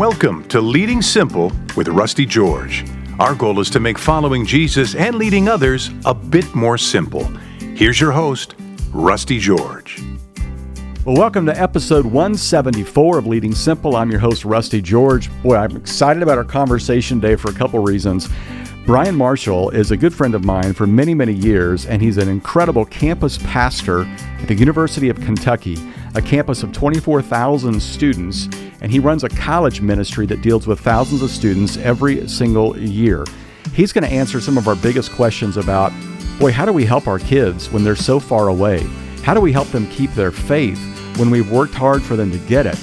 Welcome to Leading Simple with Rusty George. Our goal is to make following Jesus and leading others a bit more simple. Here's your host, Rusty George. Well, welcome to episode 174 of Leading Simple. I'm your host, Rusty George. Boy, I'm excited about our conversation today for a couple reasons. Brian Marshall is a good friend of mine for many, many years, and he's an incredible campus pastor at the University of Kentucky, a campus of 24,000 students, and he runs a college ministry that deals with thousands of students every single year. He's going to answer some of our biggest questions about, boy, how do we help our kids when they're so far away? How do we help them keep their faith when we've worked hard for them to get it?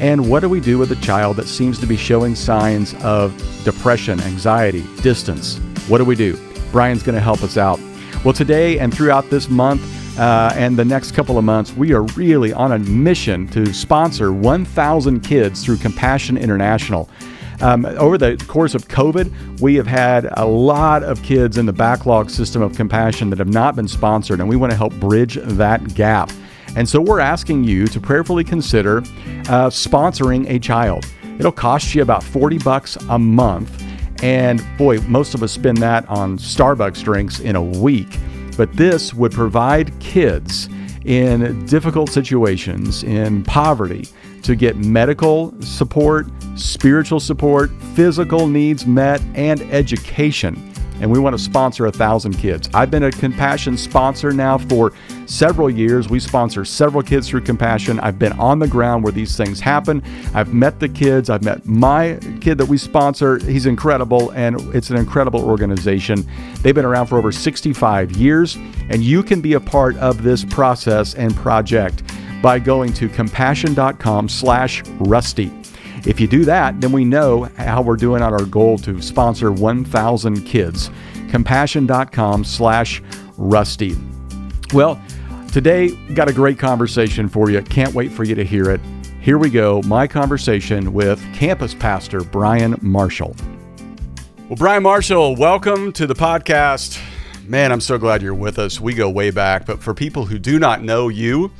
And what do we do with a child that seems to be showing signs of depression, anxiety, distance? What do we do? Brian's going to help us out. Well, today and throughout this month uh, and the next couple of months, we are really on a mission to sponsor 1,000 kids through Compassion International. Um, over the course of COVID, we have had a lot of kids in the backlog system of compassion that have not been sponsored, and we want to help bridge that gap. And so we're asking you to prayerfully consider uh, sponsoring a child. It'll cost you about 40 bucks a month. And boy, most of us spend that on Starbucks drinks in a week. But this would provide kids in difficult situations, in poverty, to get medical support, spiritual support, physical needs met, and education and we want to sponsor a thousand kids. I've been a Compassion sponsor now for several years. We sponsor several kids through Compassion. I've been on the ground where these things happen. I've met the kids. I've met my kid that we sponsor. He's incredible, and it's an incredible organization. They've been around for over 65 years, and you can be a part of this process and project by going to compassion.com slash rusty. If you do that, then we know how we're doing on our goal to sponsor 1,000 kids. Compassion.com slash rusty. Well, today got a great conversation for you. Can't wait for you to hear it. Here we go. My conversation with campus pastor Brian Marshall. Well, Brian Marshall, welcome to the podcast. Man, I'm so glad you're with us. We go way back, but for people who do not know you,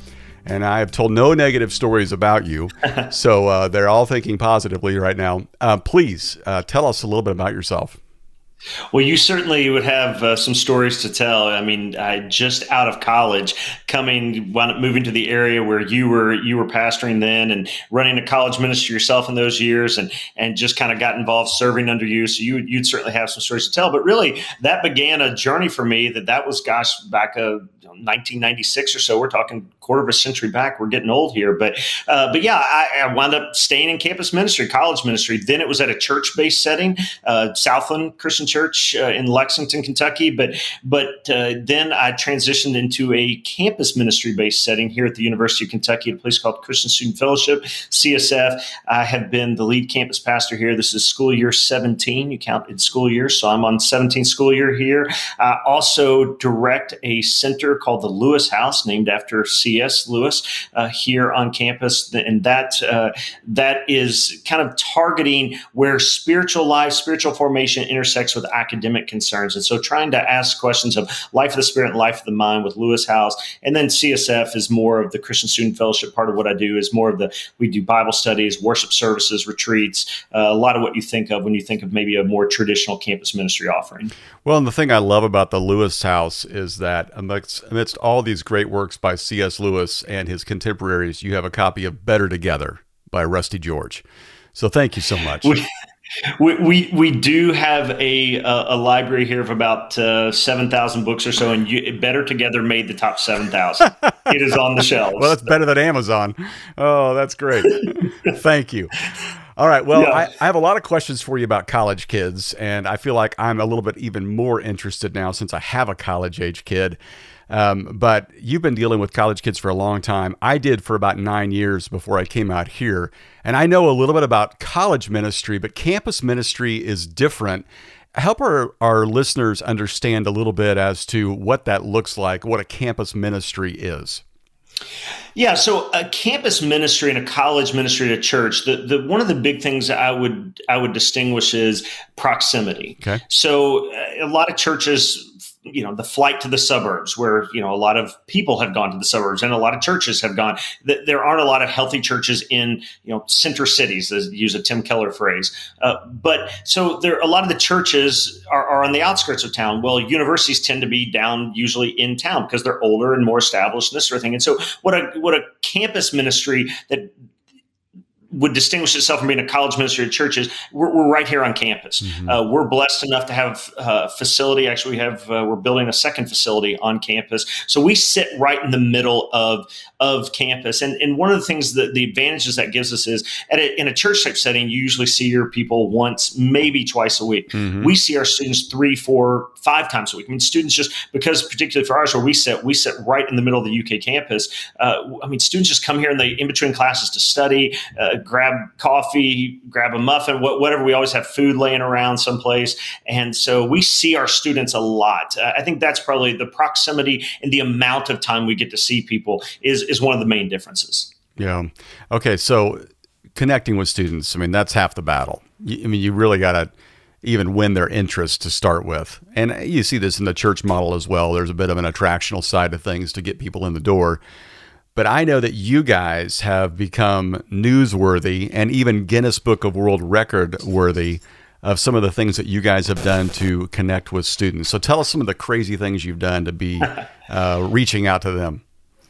and I have told no negative stories about you. so uh, they're all thinking positively right now. Uh, please uh, tell us a little bit about yourself. Well, you certainly would have uh, some stories to tell. I mean, I just out of college, coming, moving to the area where you were you were pastoring then, and running a college ministry yourself in those years, and and just kind of got involved serving under you. So you you'd certainly have some stories to tell. But really, that began a journey for me. That that was gosh back a 1996 or so. We're talking quarter of a century back. We're getting old here, but uh, but yeah, I, I, wound up staying in campus ministry, college ministry. Then it was at a church based setting, uh, Southland Christian Church uh, in Lexington, Kentucky. But but uh, then I transitioned into a campus ministry based setting here at the University of Kentucky, at a place called Christian Student Fellowship (CSF). I have been the lead campus pastor here. This is school year 17. You count in school years, so I'm on 17 school year here. I also direct a center called the Lewis House, named after C.S. Lewis, uh, here on campus, and that uh, that is kind of targeting where spiritual life, spiritual formation intersects with academic concerns, and so trying to ask questions of life of the spirit and life of the mind with Lewis House, and then CSF is more of the Christian Student Fellowship. Part of what I do is more of the we do Bible studies, worship services, retreats, uh, a lot of what you think of when you think of maybe a more traditional campus ministry offering. Well, and the thing I love about the Lewis House is that amidst, amidst all these great works by C.S. Lewis and his contemporaries, you have a copy of Better Together by Rusty George. So thank you so much. We, we, we do have a, a, library here of about uh, 7,000 books or so, and you, Better Together made the top 7,000. it is on the shelves. Well, that's better than Amazon. Oh, that's great. Thank you. All right. Well, yeah. I, I, have a lot of questions for you about college kids, and I feel like I'm a little bit even more interested now since I have a college age kid. Um, but you've been dealing with college kids for a long time. I did for about nine years before I came out here. And I know a little bit about college ministry, but campus ministry is different. Help our, our listeners understand a little bit as to what that looks like, what a campus ministry is. Yeah, so a campus ministry and a college ministry at a church, the, the one of the big things I would I would distinguish is proximity. Okay. So uh, a lot of churches you know the flight to the suburbs where you know a lot of people have gone to the suburbs and a lot of churches have gone. There aren't a lot of healthy churches in you know center cities to use a tim keller phrase. Uh, but so there a lot of the churches are, are on the outskirts of town. Well universities tend to be down usually in town because they're older and more established and this sort of thing. And so what a what a campus ministry that would distinguish itself from being a college ministry of churches. We're, we're right here on campus. Mm-hmm. Uh, we're blessed enough to have a uh, facility. Actually, we have uh, we're building a second facility on campus, so we sit right in the middle of of campus. And and one of the things that the advantages that gives us is at a, in a church type setting, you usually see your people once, maybe twice a week. Mm-hmm. We see our students three, four, five times a week. I mean, students just because particularly for ours where we sit, we sit right in the middle of the UK campus. Uh, I mean, students just come here and they in between classes to study uh, grab coffee, grab a muffin, whatever. We always have food laying around someplace. And so we see our students a lot. Uh, I think that's probably the proximity and the amount of time we get to see people is, is one of the main differences. Yeah. Okay. So connecting with students, I mean, that's half the battle. I mean, you really got to even win their interest to start with. And you see this in the church model as well. There's a bit of an attractional side of things to get people in the door. But I know that you guys have become newsworthy and even Guinness Book of World Record worthy of some of the things that you guys have done to connect with students. So tell us some of the crazy things you've done to be uh, reaching out to them.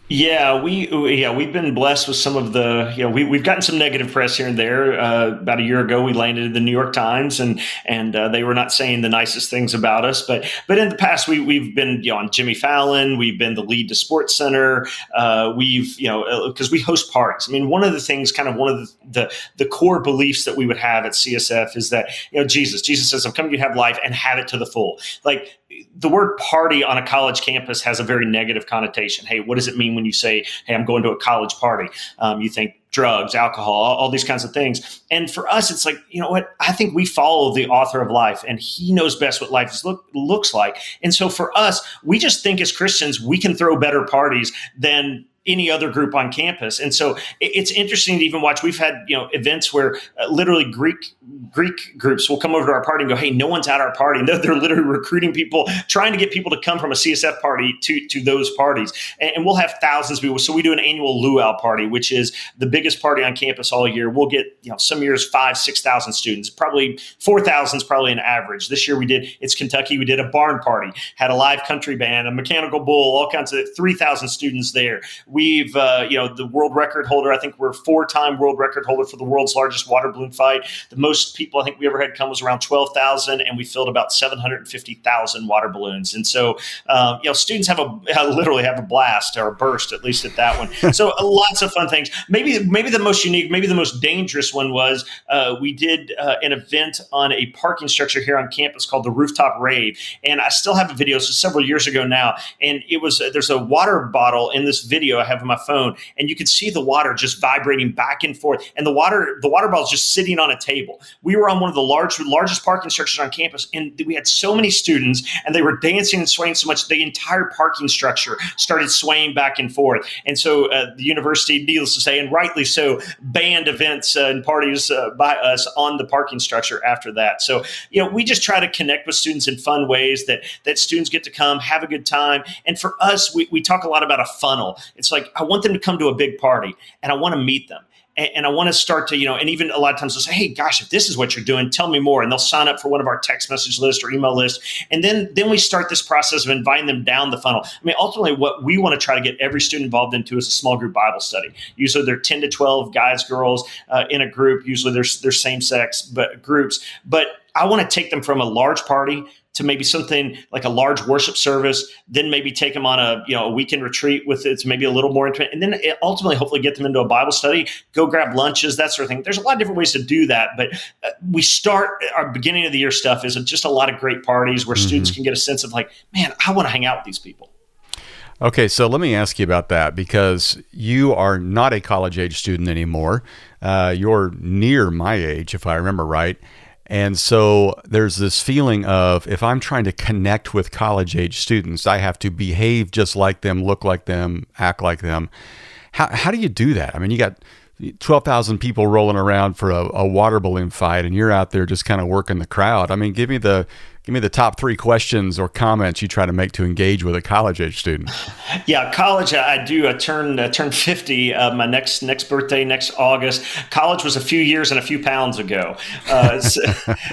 Yeah, we yeah we've been blessed with some of the you know we we've gotten some negative press here and there. Uh, about a year ago, we landed in the New York Times, and and uh, they were not saying the nicest things about us. But but in the past, we we've been you know on Jimmy Fallon, we've been the lead to Sports Center. Uh, we've you know because uh, we host parties. I mean, one of the things, kind of one of the, the, the core beliefs that we would have at CSF is that you know Jesus Jesus says, "I'm coming to have life and have it to the full." Like the word party on a college campus has a very negative connotation. Hey, what does it mean when you say, hey, I'm going to a college party? Um, you think drugs, alcohol, all, all, these kinds of things. And for us, it's like, you know what? I think we follow the author of life and he knows best what life look, looks like. And so for us, we just think as Christians, we can throw better parties than any other group on campus. And so it's interesting to even watch. We've had you know events where uh, literally Greek Greek groups will come over to our party and go, "Hey, no one's at our party." And they're, they're literally recruiting people, trying to get people to come from a CSF party to to those parties. And, and, we'll have thousands of people. So we do an annual luau party, which is the biggest party on campus all year. We'll get you know some years five six thousand students, probably four thousand is probably an average. This year we did it's Kentucky. We did a barn party, had a live country band, a mechanical bull, all kinds of three thousand students there We've, uh, you know, the world record holder. I think we're four time world record holder for the world's largest water balloon fight. The most people I think we ever had come was around 12,000, and we filled about 750,000 water balloons. And so, um, you know, students have a literally have a blast or a burst, at least at that one. so uh, lots of fun things. Maybe, maybe the most unique, maybe the most dangerous one was uh, we did uh, an event on a parking structure here on campus called the Rooftop Rave. And I still have a video, so several years ago now. And it was, uh, there's a water bottle in this video I have on my phone, and you could see the water just vibrating back and forth. And the water, the water bottle is just sitting on a table. We were on one of the large, largest parking structures on campus, and we had so many students, and they were dancing and swaying so much the entire parking structure started swaying back and forth. And so uh, the university, needless to say, and rightly so, banned events uh, and parties uh, by us on the parking structure after that. So you know, we just try to connect with students in fun ways that that students get to come have a good time. And for us, we, we talk a lot about a funnel. It's like I want them to come to a big party and I want to meet them. And, and I want to start to, you know, and even a lot of times they'll say, Hey, gosh, if this is what you're doing, tell me more. And they'll sign up for one of our text message list or email list. And then, then we start this process of inviting them down the funnel. I mean, ultimately what we want to try to get every student involved into is a small group Bible study. Usually they're 10 to 12 guys, girls uh, in a group. Usually they're, they're same sex, but groups, but I want to take them from a large party to maybe something like a large worship service, then maybe take them on a you know a weekend retreat with it's maybe a little more intimate, and then ultimately hopefully get them into a Bible study, go grab lunches, that sort of thing. There's a lot of different ways to do that, but uh, we start our beginning of the year stuff is just a lot of great parties where mm-hmm. students can get a sense of like, man, I want to hang out with these people. Okay, so let me ask you about that because you are not a college age student anymore. Uh, you're near my age, if I remember right. And so there's this feeling of if I'm trying to connect with college age students, I have to behave just like them, look like them, act like them. How, how do you do that? I mean, you got 12,000 people rolling around for a, a, water balloon fight and you're out there just kind of working the crowd. I mean, give me the give me the top three questions or comments you try to make to engage with a college age student. Yeah, college. I do. I turn I turned fifty. Uh, my next next birthday next August. College was a few years and a few pounds ago. Uh, so,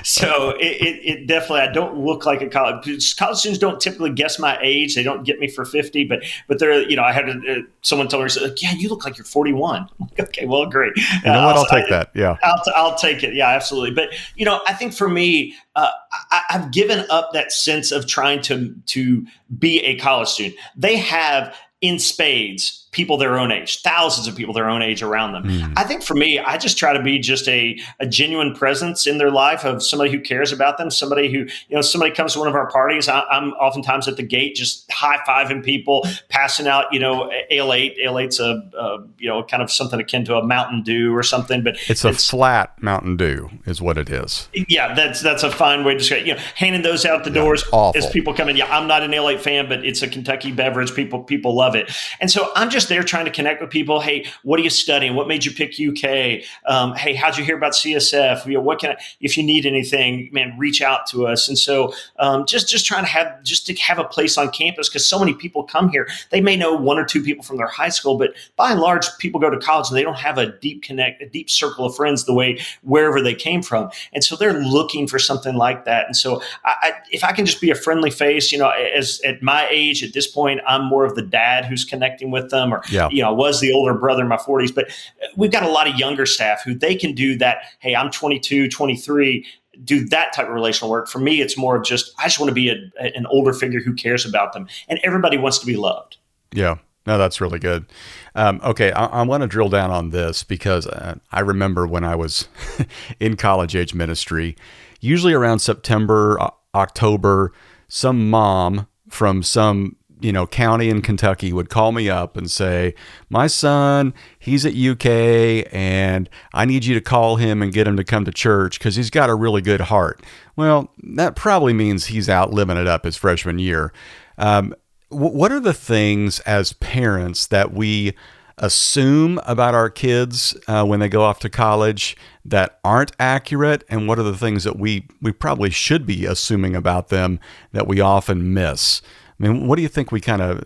so it, it, it, definitely. I don't look like a college. College students don't typically guess my age. They don't get me for fifty, but but they're you know I had a, someone tell me like, yeah, you look like you're forty one. okay, well, great. You know what? I'll, I'll take I, that. Yeah, I'll, I'll take it. Yeah, absolutely. But you know, I think for me, uh, I, have given up that sense of trying to to be a college student. They have in spades people their own age, thousands of people their own age around them. Mm. I think for me, I just try to be just a, a genuine presence in their life of somebody who cares about them, somebody who, you know, somebody comes to one of our parties. I, am oftentimes at the gate just high fiving people, passing out, you know, Ale 8. Ale 8's a, a, you know, kind of something akin to a Mountain Dew or something, but it's a flat Mountain Dew, is what it is. Yeah, that's that's a fine way to describe You know, handing those out the doors as people come in. Yeah, I'm not an Ale 8 fan, but it's a Kentucky beverage. People people love it. And so I'm just there trying to connect with people. Hey, what are you studying? What made you pick UK? Um, hey, how'd you hear about CSF? You know, what can I, if you need anything, man, reach out to us. And so um, just just trying to have just to have a place on campus because so many people come here. They may know one or two people from their high school, but by and large, people go to college and they don't have a deep connect, a deep circle of friends the way wherever they came from. And so they're looking for something like that. And so I, I, if I can just be a friendly face, you know, as at my age at this point, I'm more of the dad who's connecting with them, or yeah. you know, I was the older brother in my 40s. But we've got a lot of younger staff who they can do that. Hey, I'm 22, 23 do that type of relational work. For me, it's more of just I just want to be a, an older figure who cares about them, and everybody wants to be loved. Yeah, no, that's really good. Um, okay, I, I want to drill down on this because uh, I remember when I was in college age ministry, usually around September, October, some mom from some you know county in Kentucky would call me up and say, "My son, he's at UK and I need you to call him and get him to come to church cuz he's got a really good heart." Well, that probably means he's out living it up his freshman year. Um, what are the things as parents that we assume about our kids uh, when they go off to college that aren't accurate and what are the things that we we probably should be assuming about them that we often miss I mean, what do you think we kind of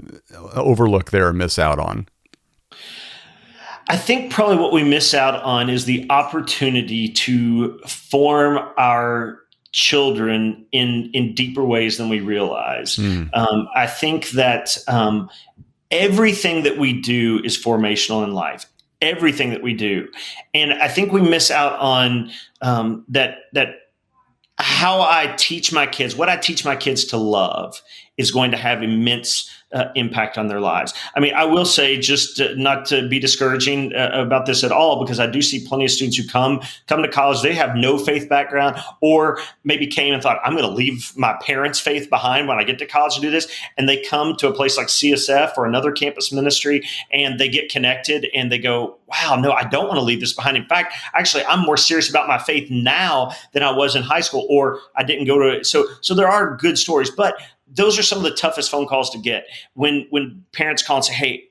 overlook there or miss out on? I think probably what we miss out on is the opportunity to form our children in in deeper ways than we realize. Mm. Um, I think that um, everything that we do is formational in life. Everything that we do, and I think we miss out on um, that that how I teach my kids, what I teach my kids to love is going to have immense uh, impact on their lives. I mean, I will say, just to, not to be discouraging uh, about this at all, because I do see plenty of students who come come to college, they have no faith background, or maybe came and thought, I'm going to leave my parents' faith behind when I get to college to do this, and they come to a place like CSF or another campus ministry, and they get connected, and they go, Wow, no, I don't want to leave this behind. In fact, actually, I'm more serious about my faith now than I was in high school, or I didn't go to. It. So, so there are good stories, but those are some of the toughest phone calls to get when when parents call and say, "Hey,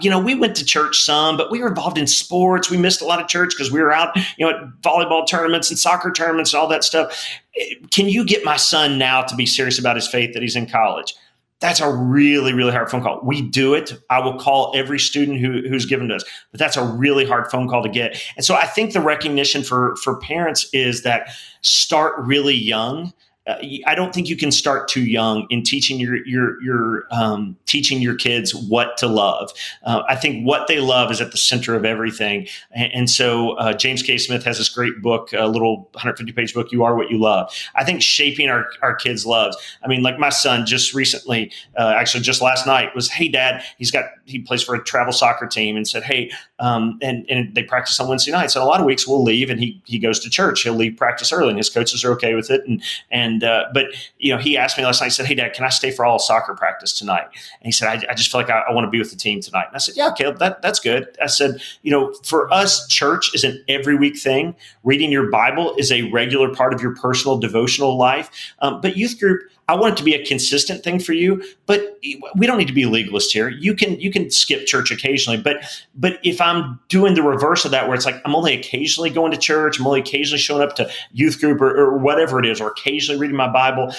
you know, we went to church some, but we were involved in sports. We missed a lot of church because we were out, you know, at volleyball tournaments and soccer tournaments and all that stuff. Eh, can you get my son now to be serious about his faith that he's in college?" That's a really, really hard phone call. We do it. I will call every student who, who's given to us, but that's a really hard phone call to get. And so I think the recognition for for parents is that start really young uh, I don't think you can start too young in teaching your your your um, teaching your kids what to love. Uh, I think what they love is at the center of everything. And, and so uh, James K. Smith has this great book, a little 150 page book, "You Are What You Love." I think shaping our our kids' loves. I mean, like my son just recently, uh, actually just last night, was, "Hey, Dad," he's got he plays for a travel soccer team, and said, "Hey," um, and and they practice on Wednesday nights. And a lot of weeks we'll leave, and he he goes to church. He'll leave practice early, and his coaches are okay with it, and and and uh, but you know, he asked me last night. He said, "Hey, Dad, can I stay for all soccer practice tonight?" And he said, "I, I just feel like I, I want to be with the team tonight." And I said, "Yeah, Caleb, that that's good." I said, "You know, for us, church is an every week thing. Reading your Bible is a regular part of your personal devotional life. Um, but youth group." I want it to be a consistent thing for you, but we don't need to be legalist here. You can you can skip church occasionally, but but if I'm doing the reverse of that, where it's like I'm only occasionally going to church, I'm only occasionally showing up to youth group or, or whatever it is, or occasionally reading my Bible,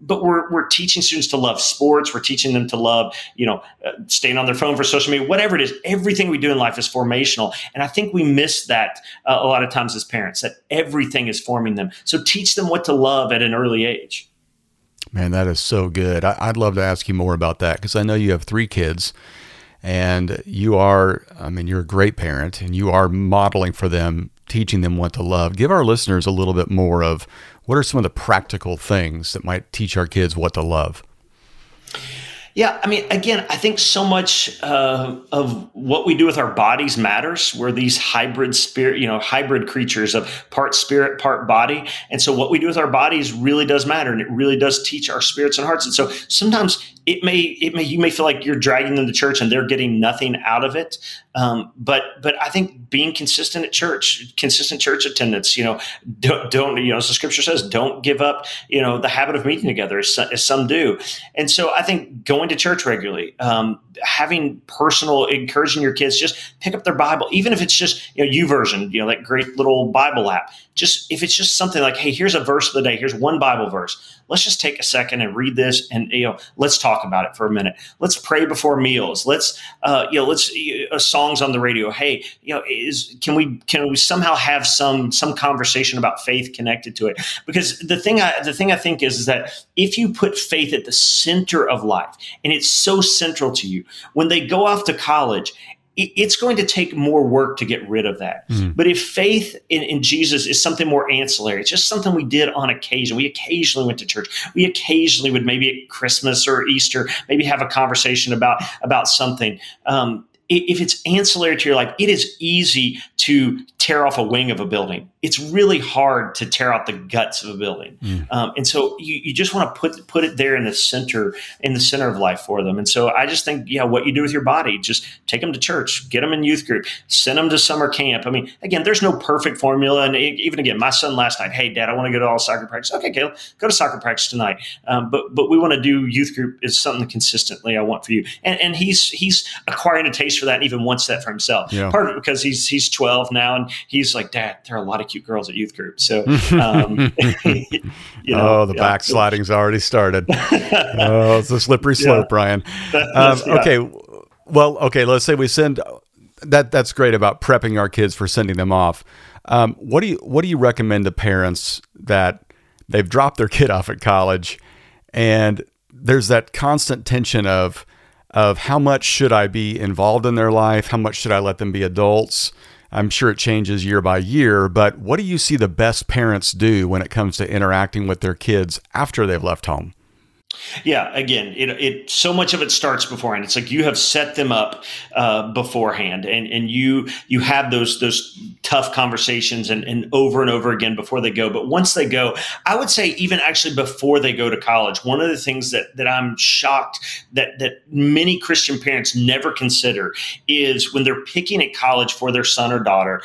but we're, we're teaching students to love sports we're teaching them to love you know uh, staying on their phone for social media whatever it is everything we do in life is formational. And i think we miss that uh, a lot of times as parents that everything is forming them. So teach them what to love at an early age man that is so good I, would love to ask you more about that because i know you have three kids and you are i mean you're a great parent and you are modeling for them teaching them what to love give our listeners a little bit more of what are some of the practical things that might teach our kids what to love? Yeah, I mean, again, I think so much uh, of what we do with our bodies matters. We're these hybrid spirit, you know, hybrid creatures of part spirit, part body, and so what we do with our bodies really does matter, and it really does teach our spirits and hearts. And so sometimes it may it may you may feel like you're dragging them to church and they're getting nothing out of it. Um, but but i think being consistent at church consistent church attendance you know don't, don't you know as the scripture says don't give up you know the habit of meeting together as, as some do. And so i think going to church regularly um, having personal encouraging your kids just pick up their bible even if it's just you know YouVersion you know that great little bible app. Just if it's just something like hey here's a verse of the day. Here's one bible verse. Let's just take a second and read this and you know let's talk about it for a minute. Let's pray before meals. Let's uh, you know let's uh, songs on the radio. Hey you know is can we can we somehow have some some conversation about faith connected to it? Because the thing i the thing i think is, is that if you put faith at the center of life and it's so central to you when they go off to college it's going to take more work to get rid of that. Mm. But if faith in, in, Jesus is something more ancillary, it's just something we did on occasion. We occasionally went to church. We occasionally would maybe at Christmas or Easter maybe have a conversation about about something. Um, if it's ancillary to your life, it is easy to tear off a wing of a building. It's really hard to tear out the guts of a building, mm. um, and so you, you just want to put put it there in the center in the center of life for them. And so I just think, yeah, what you do with your body, just take them to church, get them in youth group, send them to summer camp. I mean, again, there's no perfect formula, and even again, my son last night, hey, Dad, I want to go to all soccer practice. Okay, Caleb, go to soccer practice tonight. Um, but but we want to do youth group is something consistently I want for you, and and he's he's acquiring a taste for that, and even wants that for himself. Yeah. Part of it because he's he's 12 now and he's like, Dad, there are a lot of cute girls at youth group. So, um, you know, oh, the yeah. backsliding's already started. oh, it's a slippery slope, yeah. Brian. Um. Okay. Well, okay. Let's say we send that. That's great about prepping our kids for sending them off. Um, what do you What do you recommend to parents that they've dropped their kid off at college, and there's that constant tension of of how much should I be involved in their life? How much should I let them be adults? I'm sure it changes year by year, but what do you see the best parents do when it comes to interacting with their kids after they've left home? Yeah, again, it, it so much of it starts beforehand. It's like you have set them up uh, beforehand, and and you you have those those tough conversations and, and over and over again before they go. But once they go, I would say even actually before they go to college, one of the things that that I'm shocked that that many Christian parents never consider is when they're picking a college for their son or daughter,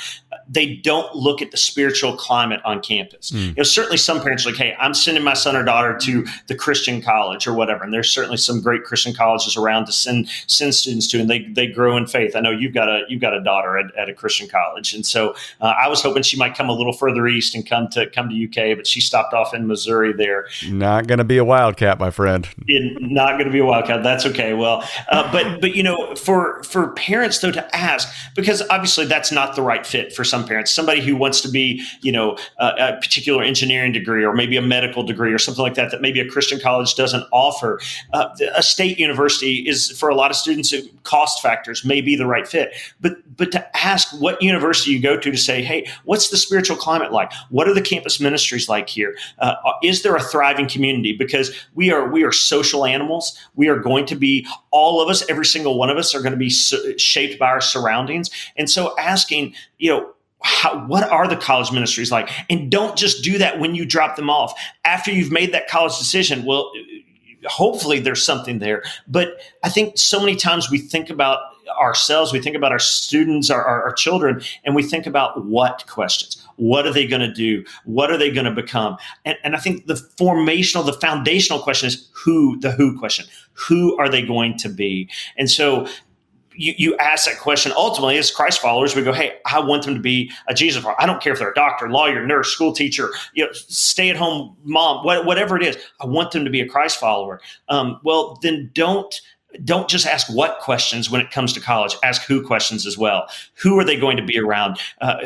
they don't look at the spiritual climate on campus. Mm. You know, certainly some parents are like, hey, I'm sending my son or daughter to the Christian college or whatever. And there's certainly some great Christian colleges around to send send students to, and they they grow in faith. I know you've got a you've got a daughter at, at a Christian college, and so uh, I was hoping she might come a little further east and come to come to UK, but she stopped off in Missouri there. Not going to be a wildcat, my friend. It, not going to be a wildcat. That's okay. Well, uh, but but you know, for for parents though to ask because obviously that's not the right fit for some parents. Somebody who wants to be, you know, a, a particular engineering degree or maybe a medical degree or something like that that maybe a Christian college doesn't offer. Uh, a state university is for a lot of students, cost factors may be the right fit. But but to ask what university you go to to say, hey, what's the spiritual climate like? What are the campus ministries like here? Uh, is there a thriving community? Because we are we are social animals. We are going to be all of us, every single one of us, are going to be shaped by our surroundings. And so asking, you know how, what are the college ministries like? And don't just do that when you drop them off. After you've made that college decision, well, hopefully there's something there. But I think so many times we think about ourselves, we think about our students, our, our, our children, and we think about what questions. What are they going to do? What are they going to become? And, and I think the formational, the foundational question is who, the who question. Who are they going to be? And so you, you ask that question ultimately as Christ followers, we go, Hey, I want them to be a Jesus follower. I don't care if they're a doctor, lawyer, nurse, school teacher, you know, stay at home mom, whatever it is. I want them to be a Christ follower. Um, well, then don't don't just ask what questions when it comes to college ask who questions as well. Who are they going to be around? Uh,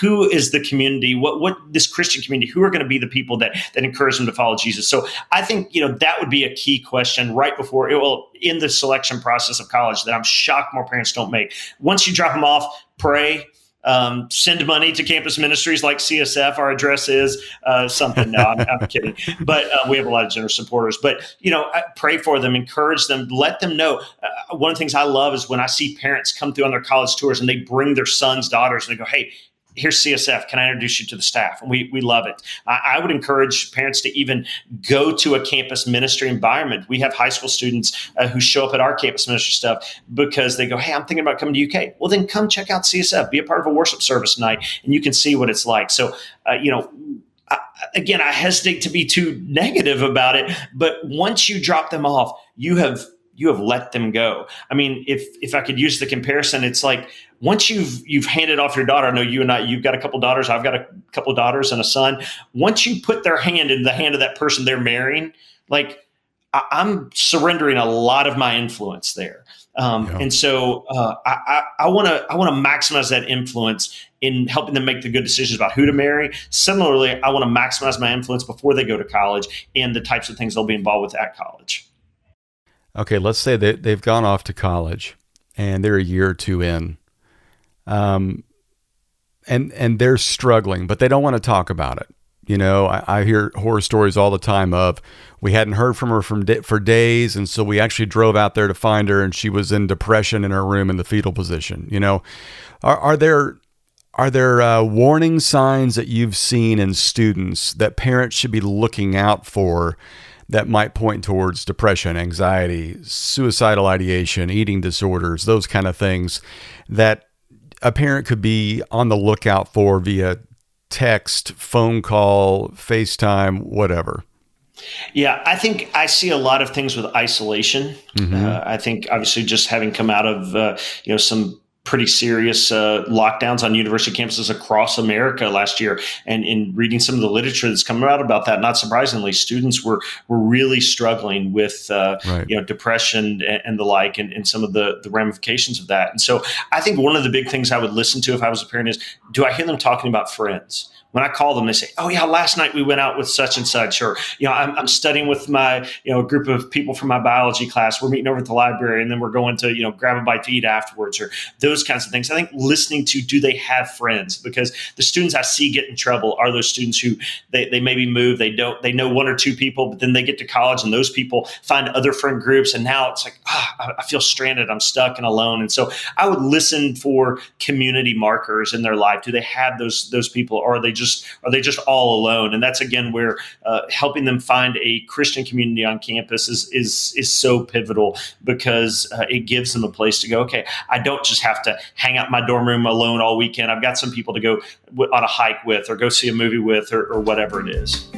who is the community? What what this christian community who are going to be the people that that encourage them to follow jesus? So i think you know that would be a key question right before it will in the selection process of college that i'm shocked more parents don't make. Once you drop them off pray um, send money to campus ministries like CSF. Our address is uh, something. No, I'm, I'm kidding. But uh, we have a lot of generous supporters. But you know, pray for them, encourage them, let them know. Uh, one of the things I love is when I see parents come through on their college tours and they bring their sons, daughters, and they go, "Hey, here's CSF. Can I introduce you to the staff? And we, we love it. I, I, would encourage parents to even go to a campus ministry environment. We have high school students uh, who show up at our campus ministry stuff because they go, Hey, I'm thinking about coming to UK. Well, then come check out CSF, be a part of a worship service night, and you can see what it's like. So, uh, you know, I, again, I hesitate to be too negative about it, but once you drop them off, you have you have let them go. I mean, if if I could use the comparison, it's like once you've you've handed off your daughter. I know you and I, you've got a couple daughters. I've got a couple daughters and a son. Once you put their hand in the hand of that person they're marrying, like I, am surrendering a lot of my influence there. Um, yeah. And so uh, I want to I want to maximize that influence in helping them make the good decisions about who to marry. Similarly, I want to maximize my influence before they go to college and the types of things they'll be involved with at college. Okay, let's say that they've gone off to college and they're a year or two in. Um, and and they're struggling, but they don't want to talk about it. You know, I, I, hear horror stories all the time of we hadn't heard from her from for days, and so we actually drove out there to find her, and she was in depression in her room in the fetal position. You know, are, are there are there uh, warning signs that you've seen in students that parents should be looking out for that might point towards depression, anxiety, suicidal ideation, eating disorders, those kind of things that a parent could be on the lookout for via text, phone call, FaceTime, whatever? Yeah, I think I see a lot of things with isolation. Mm-hmm. Uh, I think obviously just having come out of uh, you know some pretty serious uh, lockdowns on university campuses across America last year. And in reading some of the literature that's coming out about that, not surprisingly, students were were really struggling with uh, right. you know depression and, and the like, and, and, some of the the ramifications of that. And so, I think one of the big things I would listen to if I was a parent is, do I hear them talking about friends? When I call them, they say, "Oh yeah, last night we went out with such and such," or you know, I'm, I'm studying with my you know a group of people from my biology class. We're meeting over at the library, and then we're going to you know grab a bite to eat afterwards, or those kinds of things. I think listening to do they have friends because the students I see get in trouble are those students who they, they maybe move, they don't they know one or two people, but then they get to college and those people find other friend groups, and now it's like ah, I feel stranded, I'm stuck and alone. And so I would listen for community markers in their life. Do they have those those people, or are they just just are they just all alone? And that's again where uh, helping them find a Christian community on campus is is is so pivotal because uh, it gives them a place to go. Okay, I don't just have to hang out my dorm room alone all weekend. I've got some people to go on a hike with, or go see a movie with, or, or whatever it is.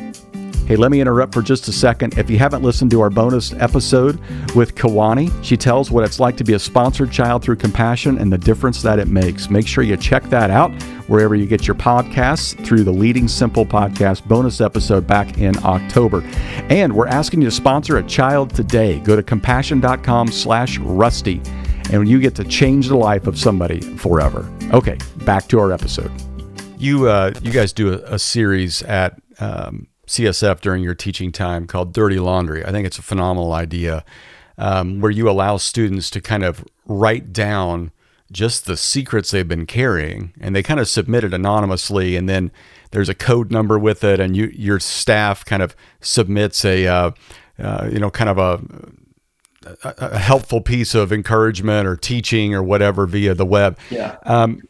Hey, let me interrupt for just a second. If you haven't listened to our bonus episode with Kawani, she tells what it's like to be a sponsored child through compassion and the difference that it makes. Make sure you check that out wherever you get your podcasts through the Leading Simple podcast bonus episode back in October. And we're asking you to sponsor a child today. Go to compassion.com slash rusty and you get to change the life of somebody forever. Okay, back to our episode. You uh, you guys do a, a series at um, CSF during your teaching time called Dirty Laundry. I think it's a phenomenal idea um, where you allow students to kind of write down just the secrets they've been carrying and they kind of submit it anonymously and then there's a code number with it and you your staff kind of submits a uh, uh, you know kind of a a helpful piece of encouragement or teaching or whatever via the web. Yeah. Um,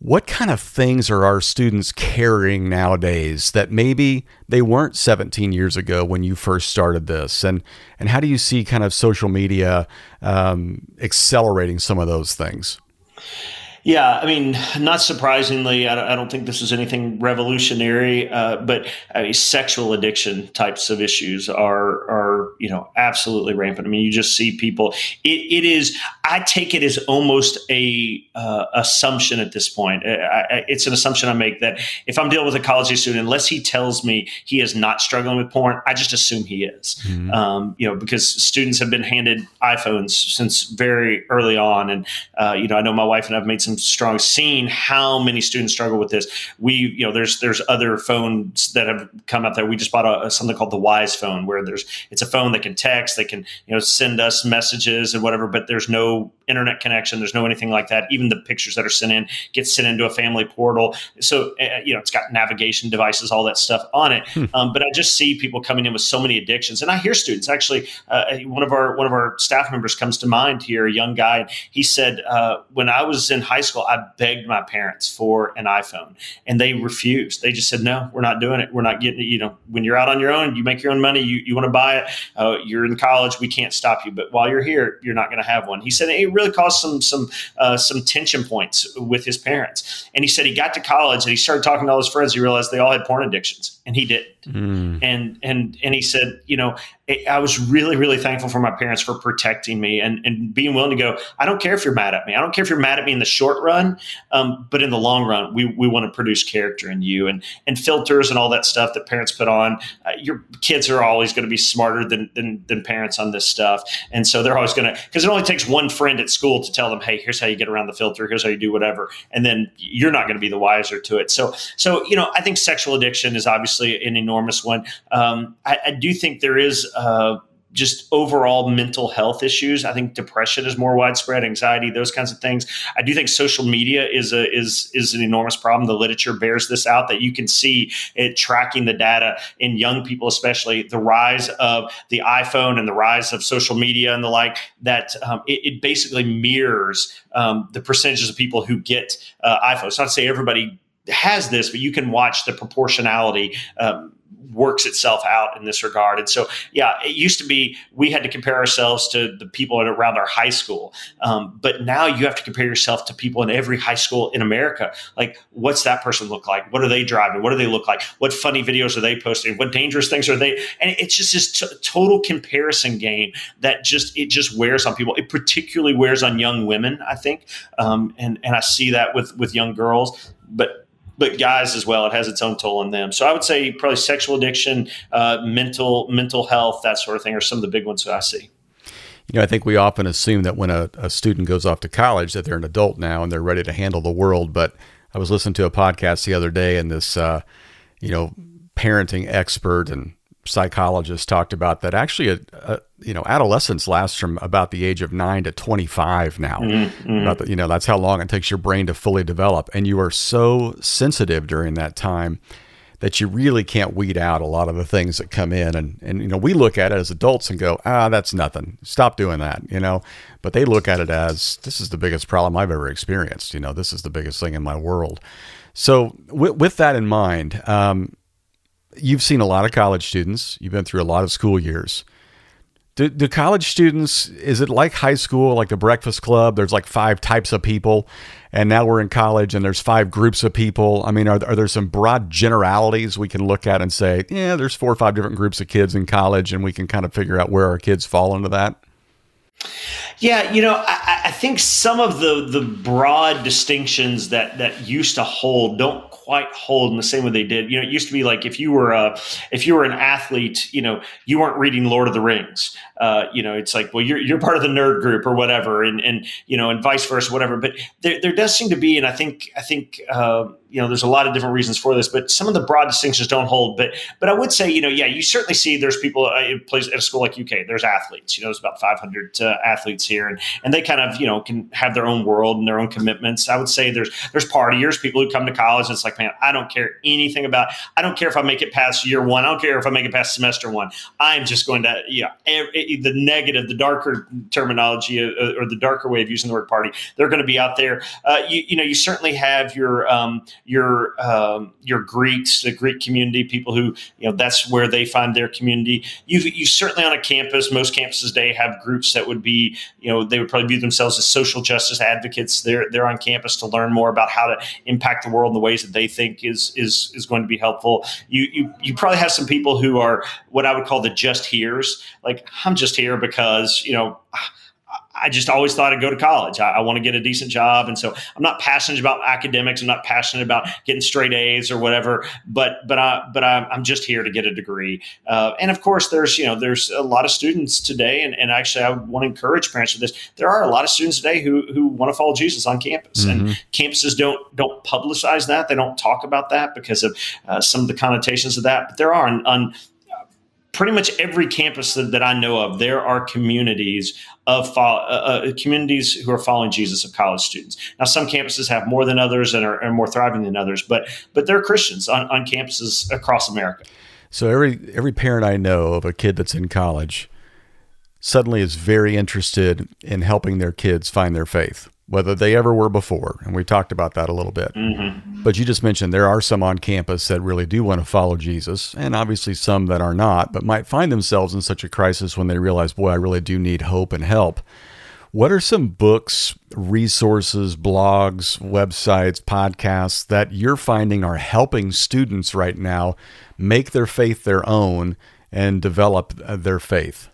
what kind of things are our students carrying nowadays that maybe they weren't 17 years ago when you first started this and and how do you see kind of social media um, accelerating some of those things Yeah, I mean, not surprisingly, I don't, think this is anything revolutionary, uh, but I mean, sexual addiction types of issues are are you know absolutely rampant. I mean, you just see people. It, it is. I take it as almost a uh, assumption at this point. I, I, it's an assumption I make that if I'm dealing with a college student, unless he tells me he is not struggling with porn, I just assume he is. Mm-hmm. Um, you know, because students have been handed iPhones since very early on, and uh, you know, I know my wife and I've made some strong seeing how many students struggle with this. We, you know, there's there's other phones that have come out there. We just bought a, something called the Wise phone, where there's it's a phone that can text, they can you know send us messages and whatever, but there's no internet connection, there's no anything like that. Even the pictures that are sent in get sent into a family portal. So uh, you know, it's got navigation devices, all that stuff on it. Hmm. Um, but I just see people coming in with so many addictions, and I hear students actually. Uh, one of our one of our staff members comes to mind here, a young guy. He said, uh, "When I was in high school, I begged my parents for an iPhone, and they refused. They just said, "No, we're not doing it. We're not getting it. You know, when you're out on your own, you make your own money. You, you want to buy it. Uh, you're in college. We can't stop you. But while you're here, you're not going to have one." He said it really caused some some uh, some tension points with his parents. And he said he got to college and he started talking to all his friends. He realized they all had porn addictions, and he Mm. And and and he said, you know, I was really, really thankful for my parents for protecting me and, and being willing to go, I don't care if you're mad at me. I don't care if you're mad at me in the short run, um, but in the long run, we, we want to produce character in you and, and filters and all that stuff that parents put on. Uh, your kids are always going to be smarter than, than, than parents on this stuff. And so they're always going to, because it only takes one friend at school to tell them, hey, here's how you get around the filter, here's how you do whatever. And then you're not going to be the wiser to it. So, so, you know, I think sexual addiction is obviously an enormous one. Um, I, I do think there is, uh, just overall mental health issues. I think depression is more widespread, anxiety, those kinds of things. I do think social media is a is is an enormous problem. The literature bears this out that you can see it tracking the data in young people, especially the rise of the iPhone and the rise of social media and the like. That um, it, it, basically mirrors um, the percentages of people who get uh, iPhones. Not to say everybody has this, but you can watch the proportionality. Um, works itself out in this regard. And so, yeah, it used to be we had to compare ourselves to the people around our high school, um, but now you have to compare yourself to people in every high school in America. Like, what's that person look like? What are they driving? What do they look like? What funny videos are they posting? What dangerous things are they? And it's just this t- total comparison game that just it just wears on people. It particularly wears on young women, I think, um, and and I see that with with young girls, but but guys as well. It has its own toll on them. So I would say probably sexual addiction, uh, mental mental health, that sort of thing, are some of the big ones that I see. You know, I think we often assume that when a, a student goes off to college that they're an adult now and they're ready to handle the world. But I was listening to a podcast the other day, and this, uh, you know, parenting expert and psychologist talked about that actually a, a, you know adolescence lasts from about the age of 9 to 25 now. Mm-hmm. the, you know that's how long it takes your brain to fully develop. And you are so sensitive during that time that you really can't weed out a lot of the things that come in. And and you know we look at it as adults and go ah that's nothing. Stop doing that you know? But they look at it as this is the biggest problem I've ever experienced. You know this is the biggest thing in my world. So with, with that in mind um, you've seen a lot of college students. You've been through a lot of school years. Do, do, college students, is it like high school, like the Breakfast Club? There's like five types of people, and now we're in college and there's five groups of people. I mean, are, are there some broad generalities we can look at and say, yeah, there's four or five different groups of kids in college, and we can kind of figure out where our kids fall into that? Yeah, you know, I, I think some of the the broad distinctions that that used to hold don't quite hold in the same way they did. You know, it used to be like if you were a if you were an athlete, you know, you weren't reading Lord of the Rings. Uh, you know, it's like, well, you're you're part of the nerd group or whatever, and and you know, and vice versa, whatever. But there there does seem to be, and I think I think. Uh, you know, there's a lot of different reasons for this, but some of the broad distinctions don't hold. But but I would say, you know, yeah, you certainly see there's people uh, plays at a school like UK. There's athletes. You know, there's about 500 uh, athletes here, and and they kind of you know can have their own world and their own commitments. I would say there's there's partiers, people who come to college. And it's like, man, I don't care anything about. I don't care if I make it past year one. I don't care if I make it past semester one. I'm just going to you yeah. the negative, the darker terminology uh, uh, or the darker way of using the word party. They're going to be out there. Uh, you, you know, you certainly have your um, your um, your Greeks, the Greek community, people who you know that's where they find their community. You you certainly on a campus, most campuses today have groups that would be you know they would probably view themselves as social justice advocates. They're they're on campus to learn more about how to impact the world in the ways that they think is is is going to be helpful. You you you probably have some people who are what I would call the just here's. Like I'm just here because you know I just always thought I'd go to college. I, I want to get a decent job, and so I'm not passionate about academics. I'm not passionate about getting straight A's or whatever. But but I but I, am just here to get a degree. Uh, and of course, there's you know there's a lot of students today, and, and actually I want to encourage parents of this. There are a lot of students today who who want to follow Jesus on campus, mm-hmm. and campuses don't don't publicize that. They don't talk about that because of uh, some of the connotations of that. But there are pretty much every campus that, that, I know of, there are communities of uh, uh, communities who are following Jesus of college students. Now, some campuses have more than others and are, are more thriving than others, but but there are Christians on, on campuses across America. So every every parent I know of a kid that's in college suddenly is very interested in helping their kids find their faith whether they ever were before. And we talked about that a little bit. Mm-hmm. But you just mentioned there are some on campus that really do want to follow Jesus, and obviously some that are not, but might find themselves in such a crisis when they realize, boy, I really do need hope and help. What are some books, resources, blogs, websites, podcasts that you're finding are helping students right now make their faith their own and develop their faith?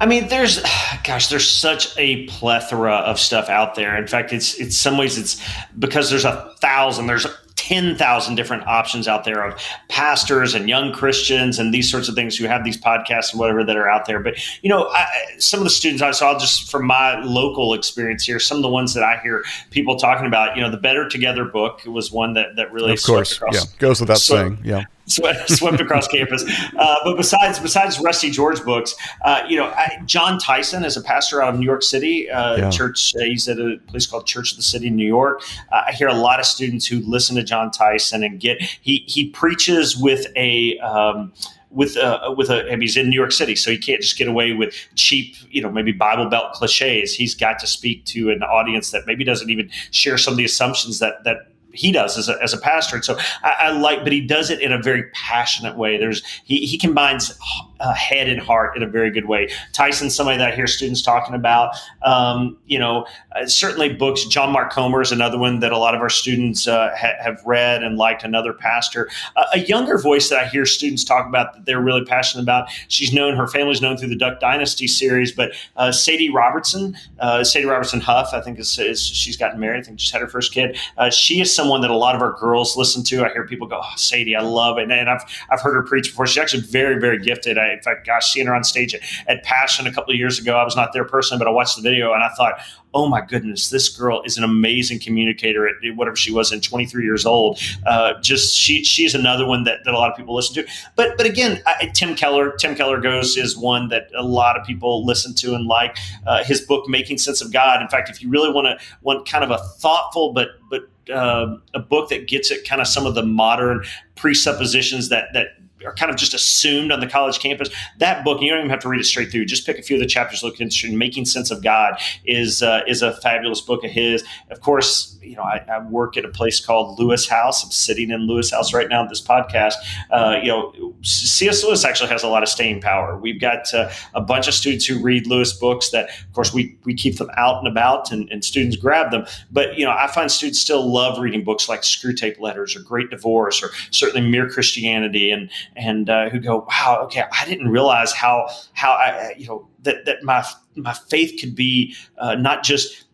I mean, there's, gosh, there's such a plethora of stuff out there. In fact, it's it's some ways it's because there's a thousand, there's 10,000 different options out there of pastors and young Christians and these sorts of things who have these podcasts and whatever that are out there. But, you know, I, some of the students, I saw just from my local experience here, some of the ones that I hear people talking about, you know, the Better Together book was one that, that really, of course, yeah, goes without so, saying. Yeah swept, swept across campus. Uh, but besides besides Rusty George books, uh, you know, I, Jon Tyson is a pastor out of New York City uh, yeah. church. Uh, he's at a place called Church of the City in New York. Uh, I hear a lot of students who listen to Jon Tyson and get he he preaches with a. Um, with a with a I mean, he's in New York City, so he can't just get away with cheap, you know, maybe Bible Belt cliches. He's got to speak to an audience that maybe doesn't even share some of the assumptions that that he does as a, as a pastor. And so I, I, like, but he does it in a very passionate way. There's he, he combines uh, head and heart in a very good way. Tyson's somebody that I hear students talking about. Um, you know, uh, certainly books. John Mark Comer is another one that a lot of our students uh, ha- have read and liked. Another pastor, uh, a younger voice that I hear students talk about that they're really passionate about. She's known, her family's known through the Duck Dynasty series, but uh, Sadie Robertson, uh, Sadie Robertson Huff, I think is, is, she's gotten married. I think just had her first kid. she is someone that a lot of our girls listen to. I hear people go, oh, Sadie, I love it. And I've, I've heard her preach before. She's actually very, very gifted. I, in fact, gosh, seeing her on stage at, at Passion a couple of years ago, I was not there personally, but I watched the video and I thought, oh my goodness, this girl is an amazing communicator at whatever she was in 23 years old. Uh, just she she's another one that, that a lot of people listen to. But but again, I, Tim Keller, Tim Keller goes is one that a lot of people listen to and like. Uh, his book, Making Sense of God. In fact, if you really want to want kind of a thoughtful but but uh, a book that gets at kind of some of the modern presuppositions that that are kind of just assumed on the college campus. That book, you don't even have to read it straight through. Just pick a few of the chapters. Look into making sense of God is uh, is a fabulous book of his. Of course, you know I, I, work at a place called Lewis House. I'm sitting in Lewis House right now. This podcast, uh, you know, C.S. Lewis actually has a lot of staying power. We've got uh, a bunch of students who read Lewis books. That of course we we keep them out and about, and, and students grab them. But you know, I find students still love reading books like Screwtape Letters or Great Divorce or certainly Mere Christianity and and uh, who go, wow, okay, I didn't realize how how I you know that that my my faith could be uh, not just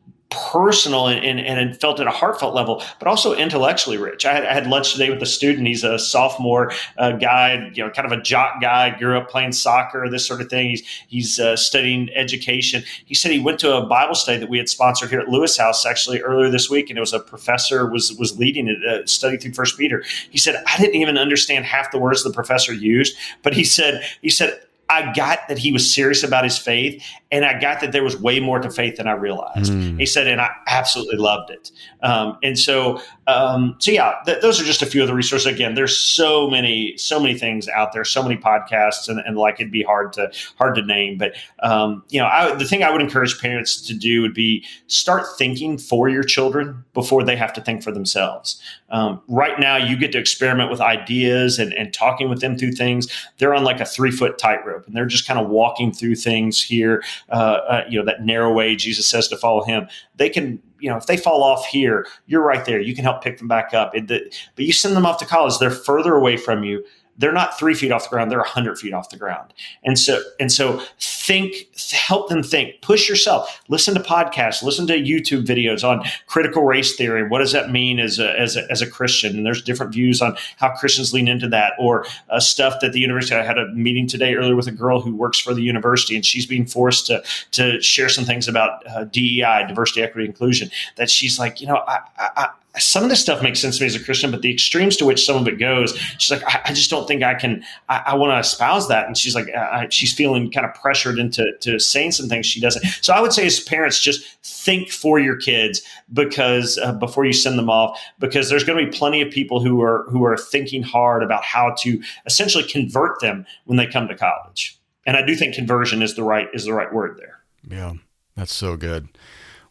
personal and, and, and felt at a heartfelt level, but also intellectually rich. I had, I had lunch today with a student. He's a sophomore uh, guy, you know, kind of a jock guy, grew up playing soccer, this sort of thing. He's, he's uh, studying education. He said he went to a Bible study that we had sponsored here at Lewis House actually earlier this week. And it was a professor was, was leading it, uh, study through first Peter. He said, I didn't even understand half the words the professor used, but he said, he said, I got that he was serious about his faith, and I got that there was way more to faith than I realized. Mm. He said, and I absolutely loved it. Um, and so, um, so yeah, th- those are just a few of the resources. Again, there's so many, so many things out there, so many podcasts, and, and like it'd be hard to hard to name. But um, you know, I, the thing I would encourage parents to do would be start thinking for your children before they have to think for themselves. Um, right now, you get to experiment with ideas and, and talking with them through things. They're on like a three foot tightrope and they're just kind of walking through things here, uh, uh, you know, that narrow way Jesus says to follow him, they can, you know, if they fall off here, you're right there. You can help pick them back up. It, but you send them off to college, they're further away from you they're not three feet off the ground they're 100 feet off the ground. And so and so think help them think push yourself listen to podcasts listen to youtube videos on critical race theory what does that mean as a, as a, as a christian? And there's different views on how christians lean into that or uh, stuff that the university i had a meeting today earlier with a girl who works for the university and she's being forced to to share some things about uh, dei diversity equity inclusion that she's like you know I, I some of this stuff makes sense to me as a Christian, but the extremes to which some of it goes, she's like, I, I just don't think I can. I, I want to espouse that, and she's like, I, she's feeling kind of pressured into to saying some things she doesn't. So I would say, as parents, just think for your kids because uh, before you send them off, because there's going to be plenty of people who are who are thinking hard about how to essentially convert them when they come to college. And I do think conversion is the right is the right word there. Yeah, that's so good.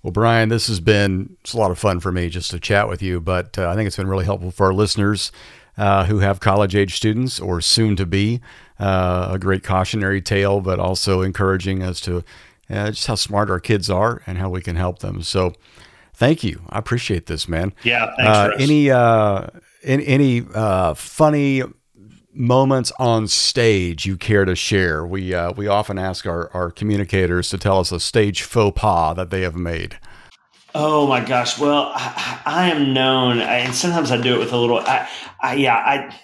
Well, Brian, this has been it's a lot of fun for me just to chat with you, but uh, I think it's been really helpful for our listeners uh, who have college age students or soon to be. Uh, a great cautionary tale, but also encouraging as to uh, just how smart our kids are and how we can help them. So, thank you. I appreciate this, man. Yeah. Thanks, uh, any uh, any, any funny moments on stage you care to share? We uh, we often ask our, our communicators to tell us a stage faux pas that they have made. Oh my gosh! Well, I, I am known, and sometimes I do it with a little. I, I yeah, I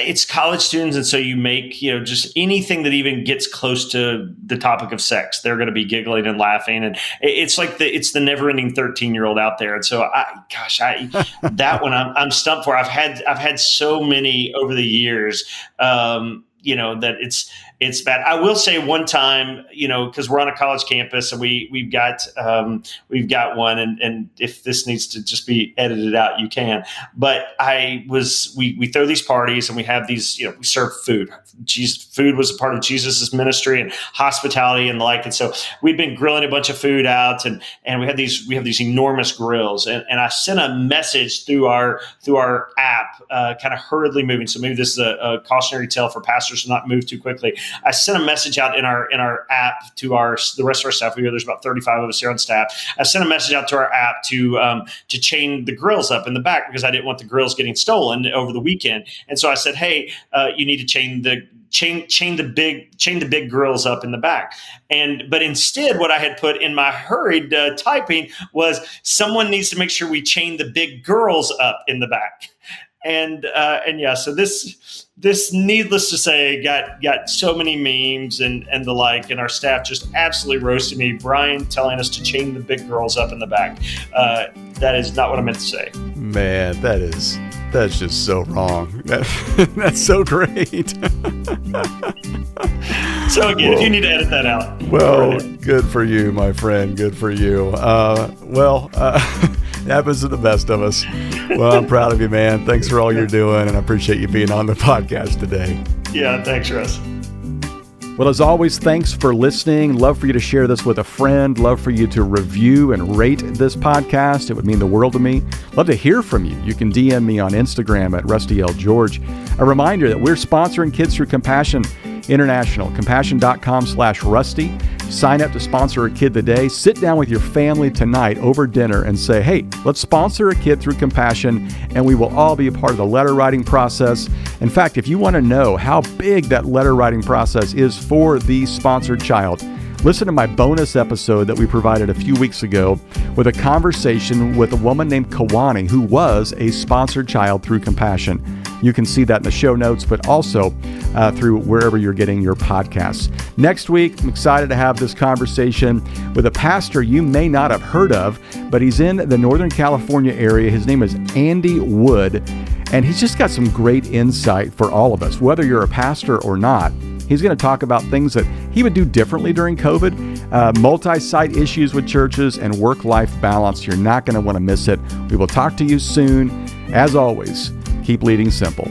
it's college students and so you make you know just anything that even gets close to the topic of sex they're going to be giggling and laughing and it's like the it's the never ending 13 year old out there and so i gosh i that one I'm, I'm stumped for. I've had i've had so many over the years um you know that it's it's bad. I will say one time, you know, because we're on a college campus and we we've got um, we've got one, and and if this needs to just be edited out, you can. But I was we we throw these parties and we have these, you know, we serve food. Jesus, food was a part of Jesus's ministry and hospitality and the like, and so we'd been grilling a bunch of food out, and and we had these we have these enormous grills, and, and I sent a message through our through our app, uh, kind of hurriedly moving. So maybe this is a, a cautionary tale for pastors to not move too quickly. I sent a message out in our in our app to our the rest of our staff. We there's about 35 of us here on staff. I sent a message out to our app to um, to chain the grills up in the back because I didn't want the grills getting stolen over the weekend. And so I said, hey, uh, you need to chain the chain chain the big chain the big grills up in the back and but instead what i had put in my hurried uh, typing was someone needs to make sure we chain the big girls up in the back and uh, and yeah, so this this needless to say got got so many memes and and the like, and our staff just absolutely roasted me. Brian telling us to chain the big girls up in the back. Uh, that is not what I meant to say. Man, that is that's just so wrong. That, that's so great. so again, well, if you need to edit that out. Well, good for you, my friend. Good for you. Uh, well. Happens to the best of us. Well, I'm proud of you, man. Thanks for all you're doing, and I appreciate you being on the podcast today. Yeah, thanks, Russ. Well, as always, thanks for listening. Love for you to share this with a friend. Love for you to review and rate this podcast. It would mean the world to me. Love to hear from you. You can DM me on Instagram at Rusty L. George. A reminder that we're sponsoring Kids Through Compassion International. Compassion.com slash Rusty. Sign up to sponsor a kid today. Sit down with your family tonight over dinner and say, hey, let's sponsor a kid through compassion, and we will all be a part of the letter writing process. In fact, if you want to know how big that letter writing process is for the sponsored child, Listen to my bonus episode that we provided a few weeks ago with a conversation with a woman named Kawani who was a sponsored child through Compassion. You can see that in the show notes, but also uh, through wherever you're getting your podcasts. Next week, I'm excited to have this conversation with a pastor you may not have heard of, but he's in the Northern California area. His name is Andy Wood, and he's just got some great insight for all of us, whether you're a pastor or not. He's going to talk about things that he would do differently during COVID, uh, multi site issues with churches, and work life balance. You're not going to want to miss it. We will talk to you soon. As always, keep leading simple.